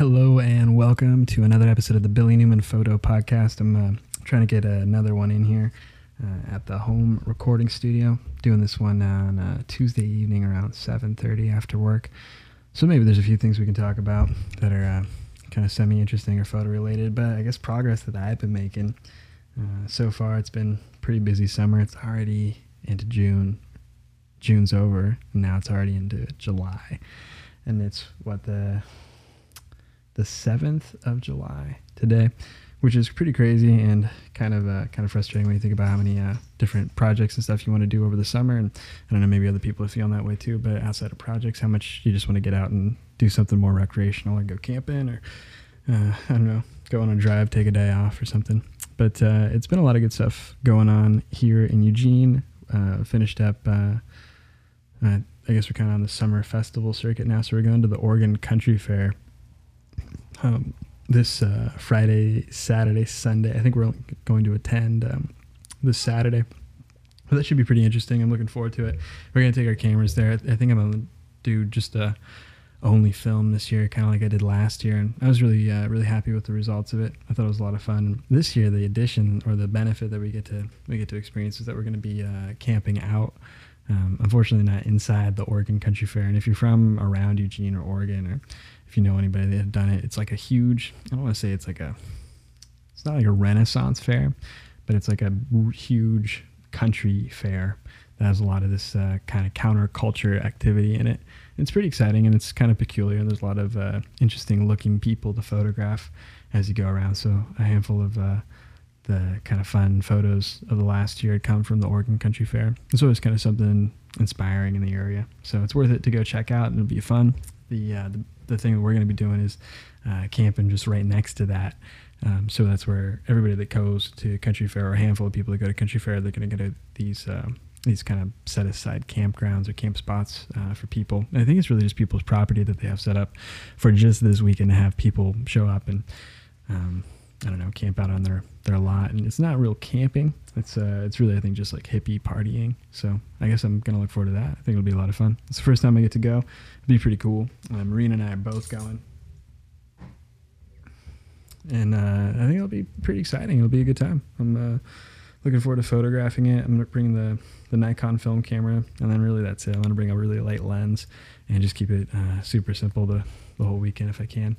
Hello and welcome to another episode of the Billy Newman Photo Podcast. I'm uh, trying to get another one in here uh, at the home recording studio. Doing this one on uh, Tuesday evening around 7:30 after work. So maybe there's a few things we can talk about that are uh, kind of semi-interesting or photo related. But I guess progress that I've been making uh, so far. It's been pretty busy summer. It's already into June. June's over, and now it's already into July, and it's what the the seventh of July today, which is pretty crazy and kind of uh, kind of frustrating when you think about how many uh, different projects and stuff you want to do over the summer. And I don't know, maybe other people are feeling that way too. But outside of projects, how much you just want to get out and do something more recreational, or go camping, or uh, I don't know, go on a drive, take a day off, or something. But uh, it's been a lot of good stuff going on here in Eugene. Uh, finished up. Uh, I guess we're kind of on the summer festival circuit now, so we're going to the Oregon Country Fair um, this uh, Friday, Saturday, Sunday. I think we're going to attend um, this Saturday. But that should be pretty interesting. I'm looking forward to it. We're gonna take our cameras there. I think I'm gonna do just a only film this year, kind of like I did last year, and I was really uh, really happy with the results of it. I thought it was a lot of fun. This year, the addition or the benefit that we get to we get to experience is that we're going to be uh, camping out. Um, unfortunately, not inside the Oregon Country Fair. And if you're from around Eugene or Oregon, or if you know anybody that have done it, it's like a huge. I don't want to say it's like a. It's not like a Renaissance fair, but it's like a huge country fair that has a lot of this uh, kind of counterculture activity in it. It's pretty exciting and it's kind of peculiar. There's a lot of uh, interesting looking people to photograph as you go around. So a handful of uh, the kind of fun photos of the last year had come from the Oregon Country Fair. It's kind of something inspiring in the area. So it's worth it to go check out and it'll be fun. The, uh, the the thing that we're going to be doing is uh, camping just right next to that. Um, so that's where everybody that goes to country fair, or a handful of people that go to country fair, they're going to get a, these uh, these kind of set aside campgrounds or camp spots uh, for people. And I think it's really just people's property that they have set up for just this weekend to have people show up and um, I don't know camp out on their their lot. And it's not real camping. It's uh, it's really I think just like hippie partying. So I guess I'm gonna look forward to that. I think it'll be a lot of fun. It's the first time I get to go. It'll be pretty cool. Uh, Marina and I are both going and uh, I think it'll be pretty exciting. It'll be a good time. I'm uh, looking forward to photographing it. I'm gonna bring the the Nikon film camera, and then really that's it. I'm gonna bring a really light lens and just keep it uh, super simple the the whole weekend if I can.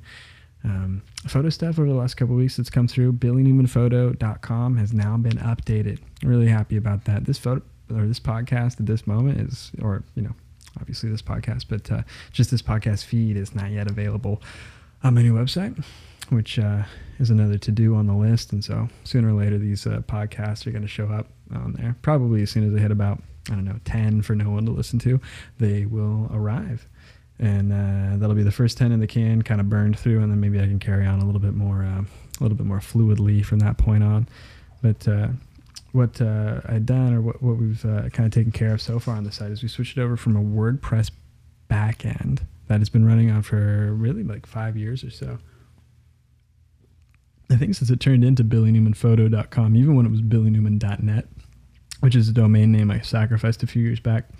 Um, photo stuff over the last couple weeks that's come through. BillyNewmanPhoto.com has now been updated. really happy about that. This photo or this podcast at this moment is, or you know, obviously this podcast, but uh, just this podcast feed is not yet available on my new website which uh, is another to do on the list. And so sooner or later, these uh, podcasts are going to show up on there. Probably as soon as they hit about, I don't know, 10 for no one to listen to, they will arrive. And uh, that'll be the first 10 in the can, kind of burned through. And then maybe I can carry on a little bit more, uh, a little bit more fluidly from that point on. But uh, what uh, I've done or what, what we've kind of taken care of so far on the site is we switched it over from a WordPress backend that has been running on for really like five years or so I think since it turned into BillyNewmanPhoto.com, even when it was BillyNewman.net, which is a domain name I sacrificed a few years back,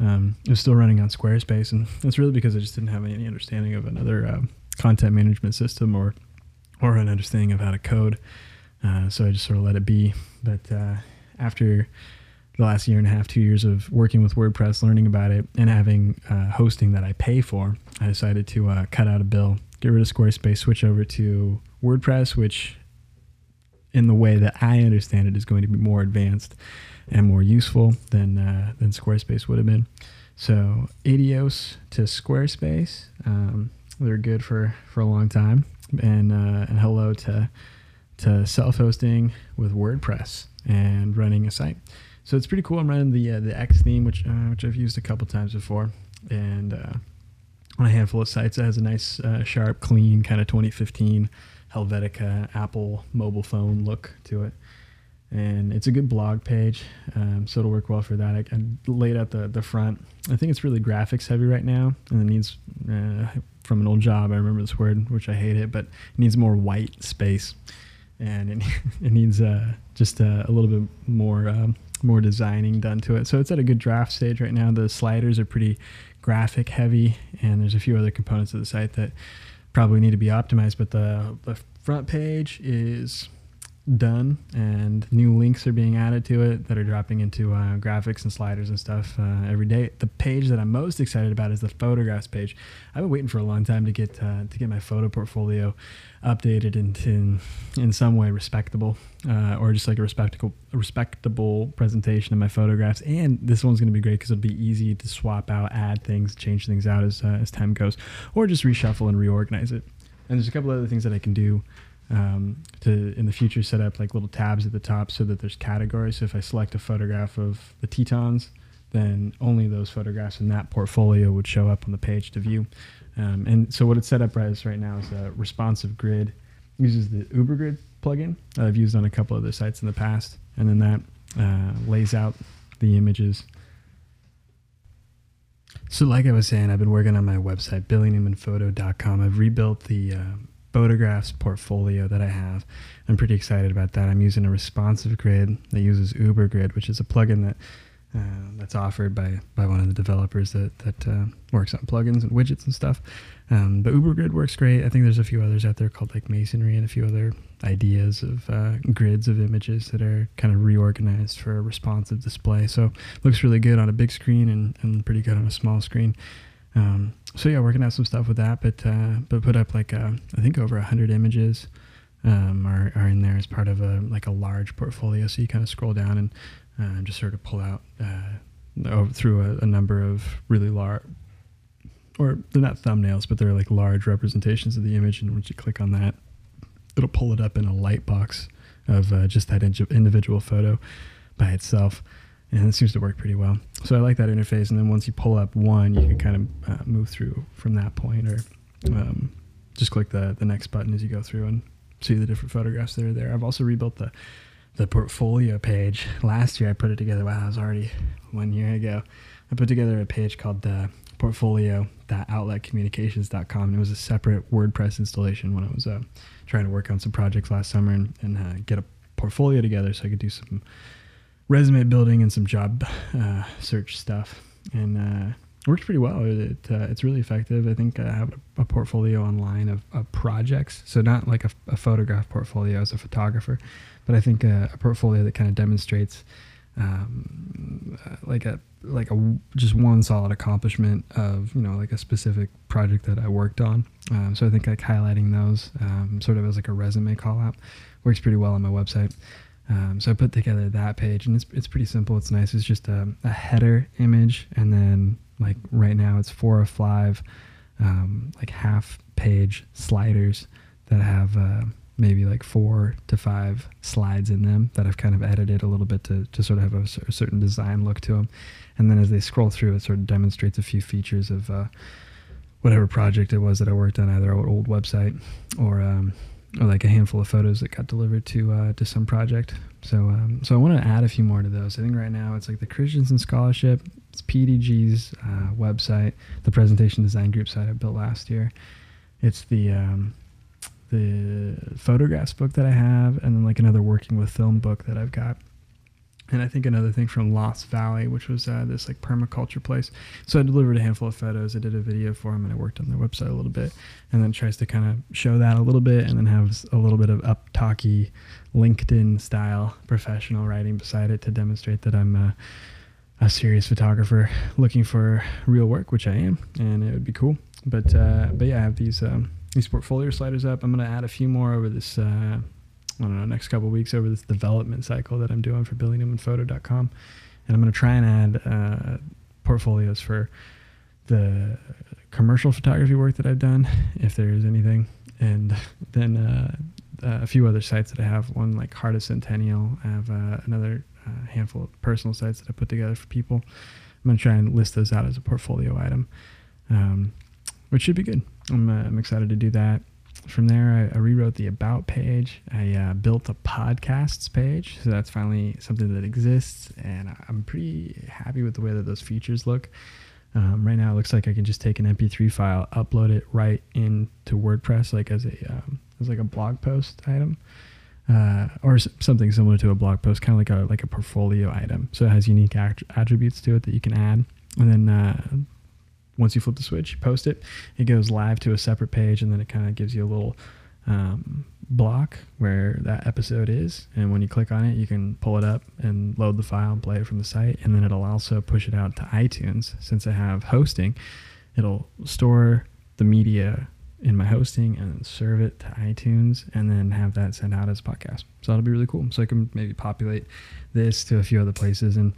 um, it was still running on Squarespace, and that's really because I just didn't have any understanding of another uh, content management system or or an understanding of how to code. Uh, so I just sort of let it be. But uh, after the last year and a half, two years of working with WordPress, learning about it, and having uh, hosting that I pay for, I decided to uh, cut out a bill, get rid of Squarespace, switch over to WordPress, which in the way that I understand it is going to be more advanced and more useful than uh, than Squarespace would have been. So Adios to Squarespace, um, they're good for, for a long time, and uh, and hello to to self-hosting with WordPress and running a site. So it's pretty cool. I'm running the uh, the X theme, which uh, which I've used a couple times before, and uh, on a handful of sites, it has a nice, uh, sharp, clean kind of 2015 Helvetica Apple mobile phone look to it. And it's a good blog page, um, so it'll work well for that. I, I laid out the, the front. I think it's really graphics heavy right now, and it needs, uh, from an old job, I remember this word, which I hate it, but it needs more white space. And it, it needs uh, just a, a, little bit more um, more designing done to it. So it's at a good draft stage right now. The sliders are pretty graphic heavy, and there's a few other components of the site that probably need to be optimized. But the the front page is done and new links are being added to it that are dropping into uh, graphics and sliders and stuff uh, every day. The page that i'm most excited about is the photographs page. I've been waiting for a long time to get uh, to get my photo portfolio updated into in, in some way respectable uh, or just like a respectable respectable presentation of my photographs. And this one's going to be great because it'll be easy to swap out add things change things out as, uh, as time goes or just reshuffle and reorganize it. And there's a couple other things that i can do um, to in the future set up like little tabs at the top so that there's categories. So if I select a photograph of the Tetons, then only those photographs in that portfolio would show up on the page to view. Um, and so what it's set up as right now is a responsive grid. It uses the UberGrid plugin that I've used on a couple other sites in the past, and then that uh, lays out the images. So, like I was saying, I've been working on my website, billynewmanphoto.com. I've rebuilt the uh, photographs portfolio that I have. I'm pretty excited about that. I'm using a responsive grid that uses Uber Grid, which is a plugin that uh, that's offered by by one of the developers that that uh, works on plugins and widgets and stuff. Um, but UberGrid works great. I think there's a few others out there called like Masonry and a few other ideas of uh, grids of images that are kind of reorganized for a responsive display. So looks really good on a big screen and, and pretty good on a small screen. Um, so yeah, working out some stuff with that, but uh, but put up like uh, I think over a hundred images um, are are in there as part of a like a large portfolio. So you kind of scroll down and uh, just sort of pull out uh, through a, a, number of really large, or they're not thumbnails, but they're like large representations of the image. And once you click on that, it'll pull it up in a light box of uh, just that individual photo by itself and it seems to work pretty well. So I like that interface. And then once you pull up one, you can kind of uh, move through from that point, or um, just click the the next button as you go through and see the different photographs that are there. I've also rebuilt the the portfolio page. Last year I put it together. Wow, it was already one year ago. I put together a page called the portfolio.outletcommunications.com. And it was a separate WordPress installation when I was uh, trying to work on some projects last summer and, and uh, get a portfolio together so I could do some resume building and some job uh, search stuff, and uh, works pretty well. It, uh, it's really effective. I think I have a, portfolio online of, of, projects, so not like a, a, photograph portfolio as a photographer, but I think a, a portfolio that kind of demonstrates um, uh, like a like a just one solid accomplishment of you know like a specific project that I worked on. Um, so I think like highlighting those um, sort of as like a resume call out works pretty well on my website. Um, so I put together that page, and it's it's pretty simple. It's nice. It's just a, a header image, and then like right now it's four or five um, like half page sliders that have uh, maybe like four to five slides in them that I've kind of edited a little bit to, to sort of have a, a certain design look to them. And then as they scroll through, it sort of demonstrates a few features of uh, whatever project it was that I worked on, either an old website or um, or like a handful of photos that got delivered to uh, to some project. So um, so I want to add a few more to those. I think right now it's like the Christensen Scholarship, it's PDG's uh, website, the presentation design group site I built last year. It's the um, the photographs book that I have, and then like another working with film book that I've got and I think another thing from Lost Valley, which was uh, this like permaculture place. So I delivered a handful of photos. I did a video for them, and I worked on their website a little bit, and then tries to kind of show that a little bit, and then have a little bit of up talky LinkedIn style professional writing beside it to demonstrate that I'm uh, a serious photographer looking for real work, which I am, and it would be cool. But uh, but yeah, I have these um, these portfolio sliders up. I'm gonna add a few more over this uh, I don't know, next couple weeks over this development cycle that I'm doing for BillyNewmanPhoto.com. And I'm going to try and add uh, portfolios for the commercial photography work that I've done, if there is anything. And then uh, a few other sites that I have. One like Heart of Centennial. I have uh, another uh, handful of personal sites that I put together for people. I'm going to try and list those out as a portfolio item, um, which should be good. I'm, uh, I'm excited to do that from there, I, I, rewrote the about page. I uh, built a podcasts page, so that's finally something that exists, and I'm pretty happy with the way that those features look. Um, right now, it looks like I can just take an MP3 file, upload it right into WordPress, like as a um, as like a blog post item, uh, or something similar to a blog post, kind of like a like a portfolio item. So it has unique attributes to it that you can add, and then uh, once you flip the switch, you post it, it goes live to a separate page, and then it kind of gives you a little um, block where that episode is. And when you click on it, you can pull it up and load the file and play it from the site. And then it'll also push it out to iTunes. Since I have hosting, it'll store the media in my hosting and serve it to iTunes and then have that sent out as a podcast. So that'll be really cool. So I can maybe populate this to a few other places and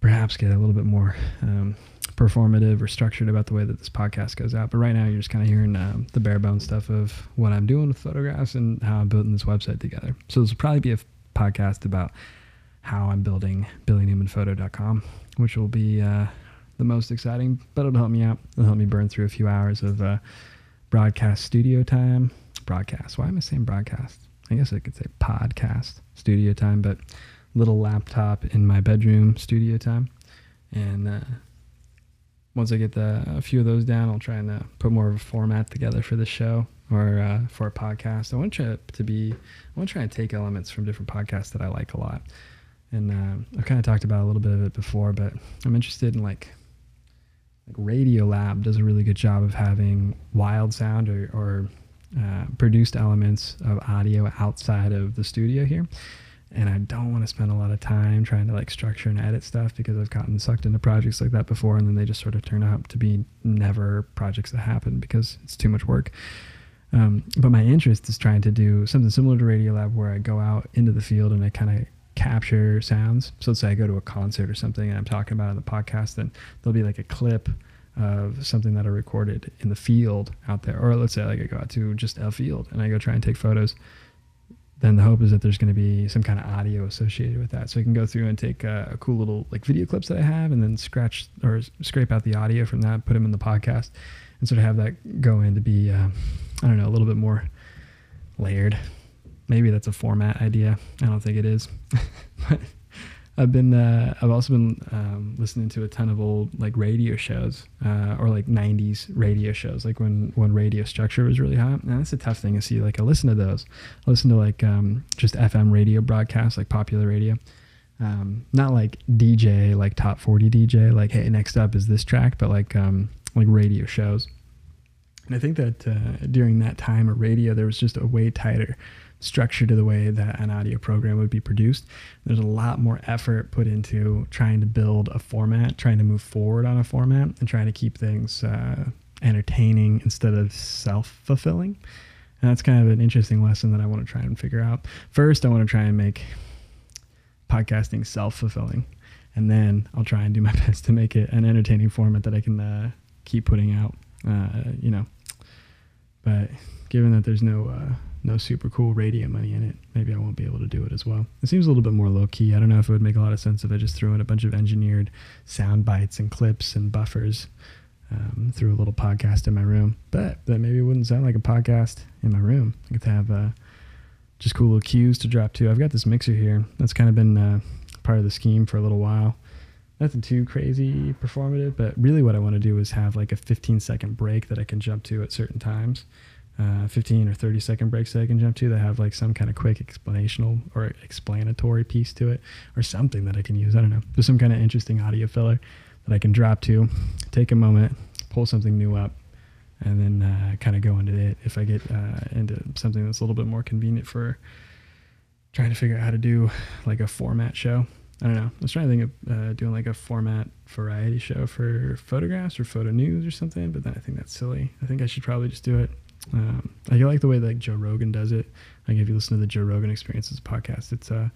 perhaps get a little bit more um, performative or structured about the way that this podcast goes out. But right now, you're just kind of hearing um, the bare bones stuff of what I'm doing with photographs and how I'm building this website together. So this will probably be a podcast about how I'm building BillyNewmanPhoto.com, which will be uh, the most exciting, but it'll help me out. It'll help me burn through a few hours of uh, broadcast studio time. Broadcast. Why am I saying broadcast? I guess I could say podcast studio time, but little laptop in my bedroom studio time. And uh, once I get the, a few of those down, I'll try and uh, put more of a format together for the show or uh, for a podcast. I want to to be, I want to try and take elements from different podcasts that I like a lot. And uh, I've kind of talked about a little bit of it before, but I'm interested in like, like Radiolab does a really good job of having wild sound or, or uh, produced elements of audio outside of the studio here and I don't want to spend a lot of time trying to like structure and edit stuff because I've gotten sucked into projects like that before and then they just sort of turn out to be never projects that happen because it's too much work. Um, but my interest is trying to do something similar to Radiolab where I go out into the field and I kind of capture sounds. So let's say I go to a concert or something and I'm talking about it in the podcast, then there'll be like a clip of something that I recorded in the field out there. Or let's say like I go out to just a field and I go try and take photos then the hope is that there's going to be some kind of audio associated with that. So I can go through and take a cool little like video clips that I have, and then scratch or scrape out the audio from that, put them in the podcast, and sort of have that go in to be, uh, I don't know, a little bit more layered. Maybe that's a format idea. I don't think it is, but I've been uh, I've also been um, listening to a ton of old like radio shows uh, or like '90s radio shows, like when when radio structure was really hot. And that's a tough thing to see. Like I listen to those. I listen to like um, just FM radio broadcasts, like popular radio. Um, not like DJ, like top 40 DJ, like hey, next up is this track, but like um, like radio shows. And I think that uh, during that time of radio, there was just a way tighter structure to the way that an audio program would be produced. There's a lot more effort put into trying to build a format, trying to move forward on a format, and trying to keep things uh, entertaining instead of self fulfilling. And that's kind of an interesting lesson that I want to try and figure out. First, I want to try and make podcasting self fulfilling. And then I'll try and do my best to make it an entertaining format that I can uh, keep putting out, uh, you know. But given that there's no uh, no super cool radio money in it, maybe I won't be able to do it as well. It seems a little bit more low key. I don't know if it would make a lot of sense if I just threw in a bunch of engineered sound bites and clips and buffers um, through a little podcast in my room. But that maybe wouldn't sound like a podcast in my room. I could have uh, just cool little cues to drop to. I've got this mixer here that's kind of been uh, part of the scheme for a little while. Nothing too crazy performative, but really what I want to do is have like a 15 second break that I can jump to at certain times uh, 15 or 30 second breaks that I can jump to that have like some kind of quick explanational or explanatory piece to it or something that I can use. I don't know. There's some kind of interesting audio filler that I can drop to, take a moment, pull something new up, and then uh, kind of go into it if I get uh, into something that's a little bit more convenient for trying to figure out how to do like a format show. I don't know. I was trying to think of uh, doing like a format variety show for photographs or photo news or something, but then I think that's silly. I think I should probably just do it um, I like the way like Joe Rogan does it. Like if you listen to the Joe Rogan Experiences podcast, it's uh,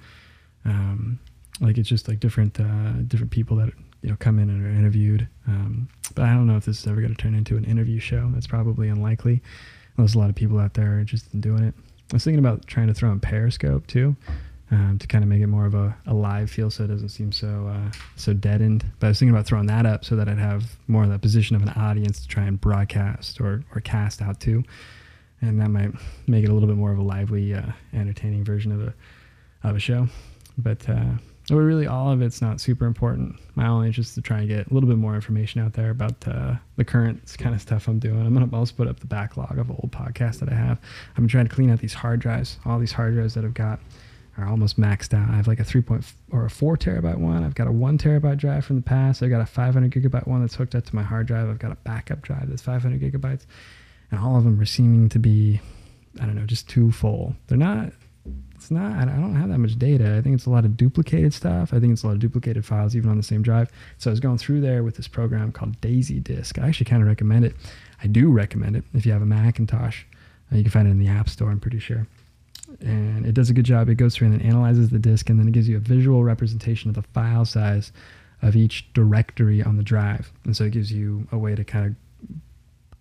um, like it's just like different uh, different people that you know come in and are interviewed. Um, but I don't know if this is ever going to turn into an interview show. That's probably unlikely. There's a lot of people out there interested in doing it. I was thinking about trying to throw in Periscope too um, to kind of make it more of a, a live feel so it doesn't seem so uh, so deadened. But I was thinking about throwing that up so that I'd have more of the position of an audience to try and broadcast or, or cast out to. And that might make it a little bit more of a lively, uh, entertaining version of a, of a show. But uh, really, all of it's not super important. My only interest is to try and get a little bit more information out there about uh, the current kind of stuff I'm doing. I'm going to also put up the backlog of old podcasts that I have. I've been trying to clean out these hard drives, all these hard drives that I've got are almost maxed out. I have like a three point or a four terabyte one. I've got a one terabyte drive from the past. I've got a 500 gigabyte one that's hooked up to my hard drive. I've got a backup drive that's 500 gigabytes, and all of them are seeming to be, I don't know, just too full. They're not. It's not. I don't have that much data. I think it's a lot of duplicated stuff. I think it's a lot of duplicated files even on the same drive. So I was going through there with this program called Daisy Disk. I actually kind of recommend it. I do recommend it if you have a Macintosh. Uh, you can find it in the App Store. I'm pretty sure and it does a good job. It goes through and then analyzes the disk, and then it gives you a visual representation of the file size of each directory on the drive. And so it gives you a way to kind of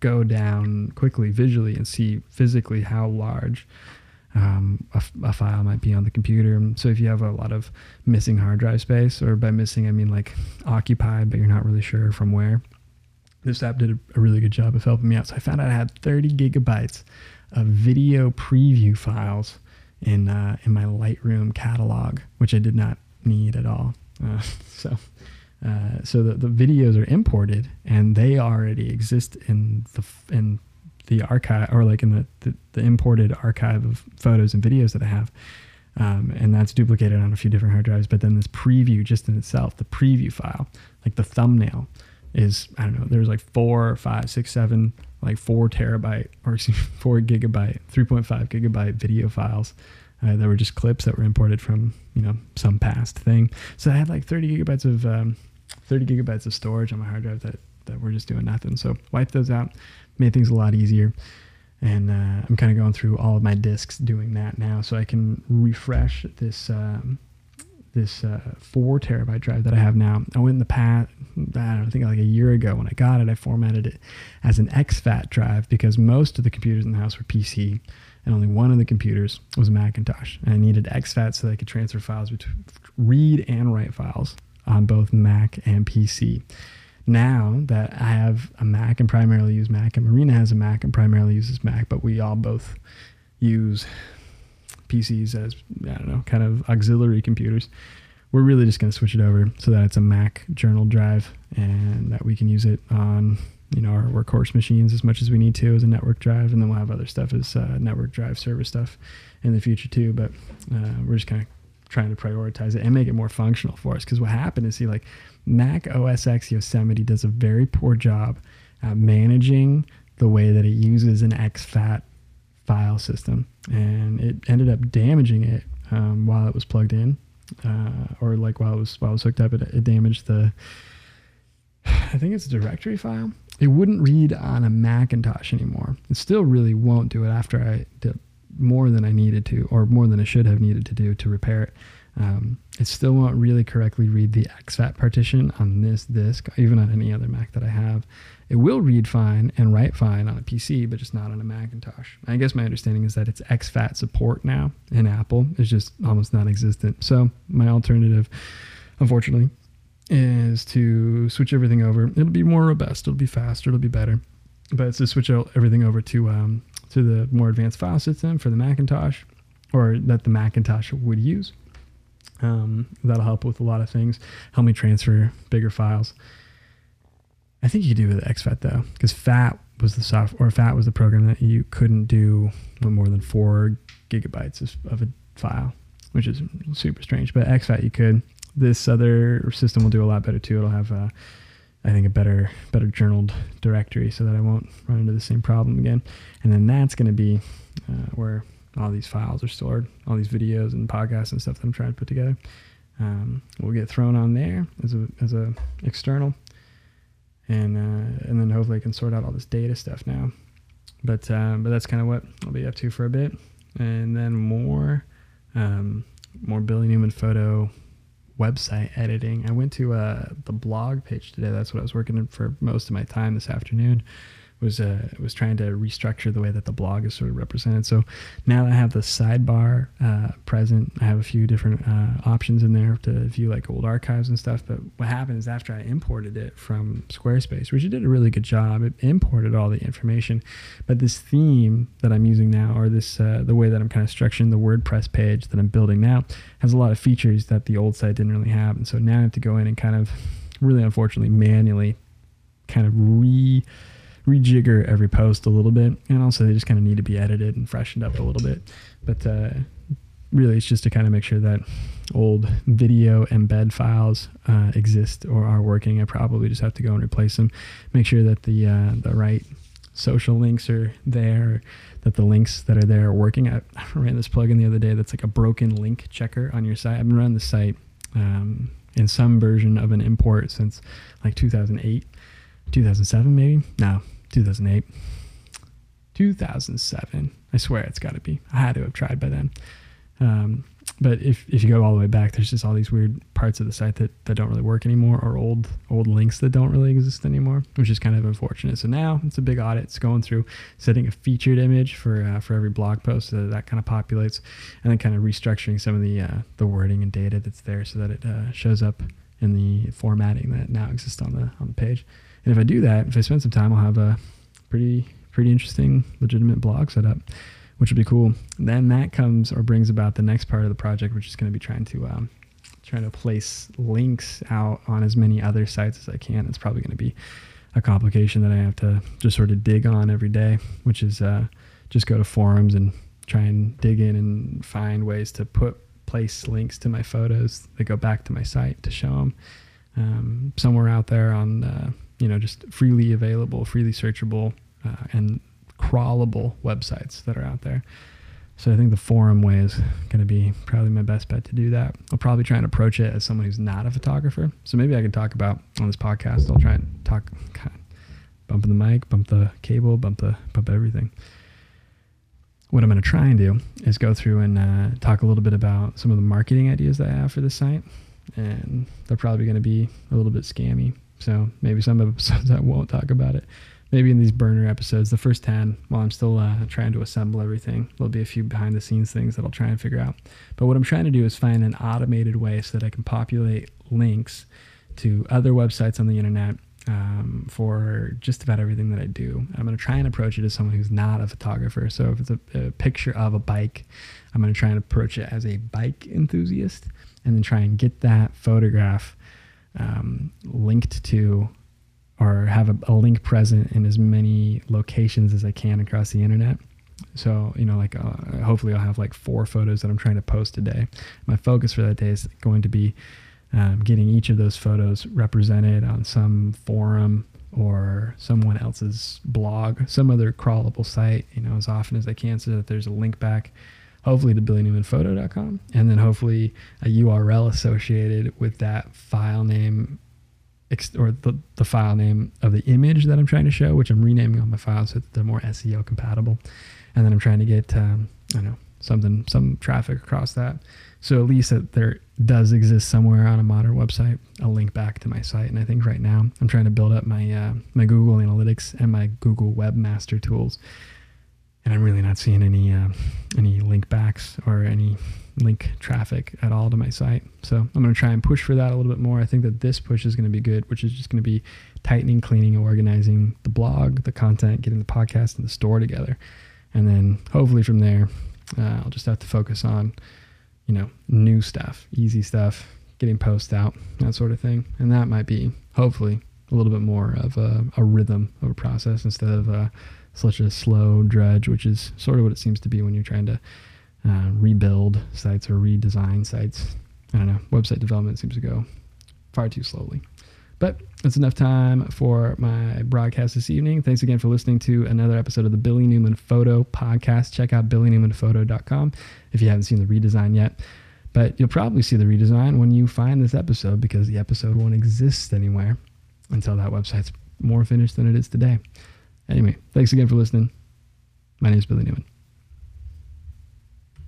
go down quickly visually and see physically how large um, a, a, file might be on the computer. So if you have a lot of missing hard drive space, or by missing I mean like occupied, but you're not really sure from where, this app did a, a really good job of helping me out. So I found out I had 30 gigabytes of video preview files in uh, in my Lightroom catalog, which I did not need at all. Uh, so. Uh, so the, the videos are imported and they already exist in the in the archive or like in the, the, the imported archive of photos and videos that I have. Um, and that's duplicated on a few different hard drives. But then this preview just in itself, the preview file, like the thumbnail, is I don't know. There's like four, five, six, seven like four terabyte or four gigabyte, 3.5 gigabyte video files uh, that were just clips that were imported from you know some past thing. So I had like 30 gigabytes of um, 30 gigabytes of storage on my hard drive that that were just doing nothing. So wiped those out, made things a lot easier. And uh, I'm kind of going through all of my disks doing that now, so I can refresh this um, this uh, four terabyte drive that I have now. I went in the past, I don't think like a year ago when I got it, I formatted it as an exFAT drive because most of the computers in the house were PC and only one of the computers was Macintosh. And I needed exFAT so that I could transfer files, between, read and write files on both Mac and PC. Now that I have a Mac and primarily use Mac, and Marina has a Mac and primarily uses Mac, but we all both use PCs as I don't know, kind of auxiliary computers. We're really just going to switch it over so that it's a Mac journal drive and that we can use it on you know our workhorse machines as much as we need to as a network drive, and then we'll have other stuff as uh, network drive server stuff in the future too. But uh, we're just kind of trying to prioritize it and make it more functional for us because what happened is see like Mac OS X Yosemite does a very poor job at managing the way that it uses an exFAT file system, and it ended up damaging it um, while it was plugged in, uh, or like while it was while it was hooked up. It, it damaged the, I think it's a directory file. It wouldn't read on a Macintosh anymore. It still really won't do it after I did more than I needed to, or more than I should have needed to do to repair it. Um, it still won't really correctly read the exFAT partition on this disk, even on any other Mac that I have. It will read fine and write fine on a PC, but just not on a Macintosh. I guess my understanding is that it's exFAT support now in Apple is just almost non-existent. So my alternative, unfortunately, is to switch everything over. It'll be more robust. It'll be faster. It'll be better. But it's to switch everything over to um, to the more advanced file system for the Macintosh, or that the Macintosh would use. Um, that'll help with a lot of things. Help me transfer bigger files. I think you could do with exFAT though, because FAT was the software, or FAT was the program that you couldn't do more than four gigabytes of, of a file, which is super strange. But exFAT you could. This other system will do a lot better too. It'll have, uh, I think, a better better journaled directory, so that I won't run into the same problem again. And then that's going to be uh, where all these files are stored, all these videos and podcasts and stuff that I'm trying to put together. Um, will get thrown on there as a as a external, and uh, and then hopefully I can sort out all this data stuff now. But uh, but that's kind of what I'll be up to for a bit, and then more um, more Billy Newman photo website editing. I went to uh, the blog page today. That's what I was working for most of my time this afternoon was uh, was trying to restructure the way that the blog is sort of represented. So now that I have the sidebar uh, present. I have a few different uh, options in there to view like old archives and stuff. But what happened is after I imported it from Squarespace, which it did a really good job, it imported all the information. But this theme that I'm using now, or this uh, the way that I'm kind of structuring the WordPress page that I'm building now, has a lot of features that the old site didn't really have. And so now I have to go in and kind of really unfortunately manually kind of re rejigger every post a little bit, and also they just kind of need to be edited and freshened up a little bit. But uh, really, it's just to kind of make sure that old video embed files uh, exist or are working. I probably just have to go and replace them. Make sure that the uh, the right social links are there, that the links that are there are working. I, ran this plugin the other day that's like a broken link checker on your site. I've been running the site um, in some version of an import since like 2008, 2007 maybe. No, 2008, 2007. I swear it's got to be. I had to have tried by then. Um, but if, if you go all the way back, there's just all these weird parts of the site that, that don't really work anymore, or old old links that don't really exist anymore, which is kind of unfortunate. So now it's a big audit. It's going through setting a featured image for uh, for every blog post so that, that kind of populates, and then kind of restructuring some of the uh, the wording and data that's there so that it uh, shows up in the formatting that now exists on the on the page. And if I do that, if I spend some time, I'll have a pretty pretty interesting, legitimate blog set up which would be cool. Then that comes or brings about the next part of the project, which is going to be trying to um, trying to place links out on as many other sites as I can. It's probably going to be a complication that I have to just sort of dig on every day, which is uh, just go to forums and try and dig in and find ways to put place links to my photos that go back to my site to show them um, somewhere out there on uh, you know just freely available, freely searchable, uh, and crawlable websites that are out there. So I think the forum way is going to be probably my best bet to do that. I'll probably try and approach it as someone who's not a photographer. So maybe I can talk about on this podcast. I'll try and talk, of bump the mic, bump the cable, bump the bump everything. What I'm going to try and do is go through and uh, talk a little bit about some of the marketing ideas that I have for the site, and they're probably going to be a little bit scammy. So maybe some episodes I won't talk about it maybe in these burner episodes, the first 10, while I'm still uh, trying to assemble everything, there'll be a few behind the scenes things that I'll try and figure out. But what I'm trying to do is find an automated way so that I can populate links to other websites on the internet um, for just about everything that I do. I'm going to try and approach it as someone who's not a photographer. So if it's a, a picture of a bike, I'm going to try and approach it as a bike enthusiast and then try and get that photograph um, linked to or have a, a, link present in as many locations as I can across the internet. So, you know, like uh, hopefully I'll have like four photos that I'm trying to post today. My focus for that day is going to be um, getting each of those photos represented on some forum or someone else's blog, some other crawlable site, you know, as often as I can so that there's a link back, hopefully to billynewmanphoto.com, and then hopefully a URL associated with that file name or the, the file name of the image that I'm trying to show, which I'm renaming on my files so that they're more SEO compatible. And then I'm trying to get, um, I don't know, something, some traffic across that. So at least that there does exist somewhere on a modern website, a link back to my site. And I think right now I'm trying to build up my, uh, my Google Analytics and my Google Webmaster tools. And I'm really not seeing any, uh, any link backs or any link traffic at all to my site. So I'm going to try and push for that a little bit more. I think that this push is going to be good, which is just going to be tightening, cleaning, organizing the blog, the content, getting the podcast and the store together. And then hopefully from there, uh, I'll just have to focus on, you know, new stuff, easy stuff, getting posts out, that sort of thing. And that might be hopefully a little bit more of a, a rhythm of a process instead of uh, such a slow dredge, which is sort of what it seems to be when you're trying to uh, rebuild sites or redesign sites. I don't know. Website development seems to go far too slowly. But that's enough time for my broadcast this evening. Thanks again for listening to another episode of the Billy Newman Photo Podcast. Check out billynewmanphoto.com if you haven't seen the redesign yet. But you'll probably see the redesign when you find this episode because the episode won't exist anywhere until that website's more finished than it is today. Anyway, thanks again for listening. My name is Billy Newman.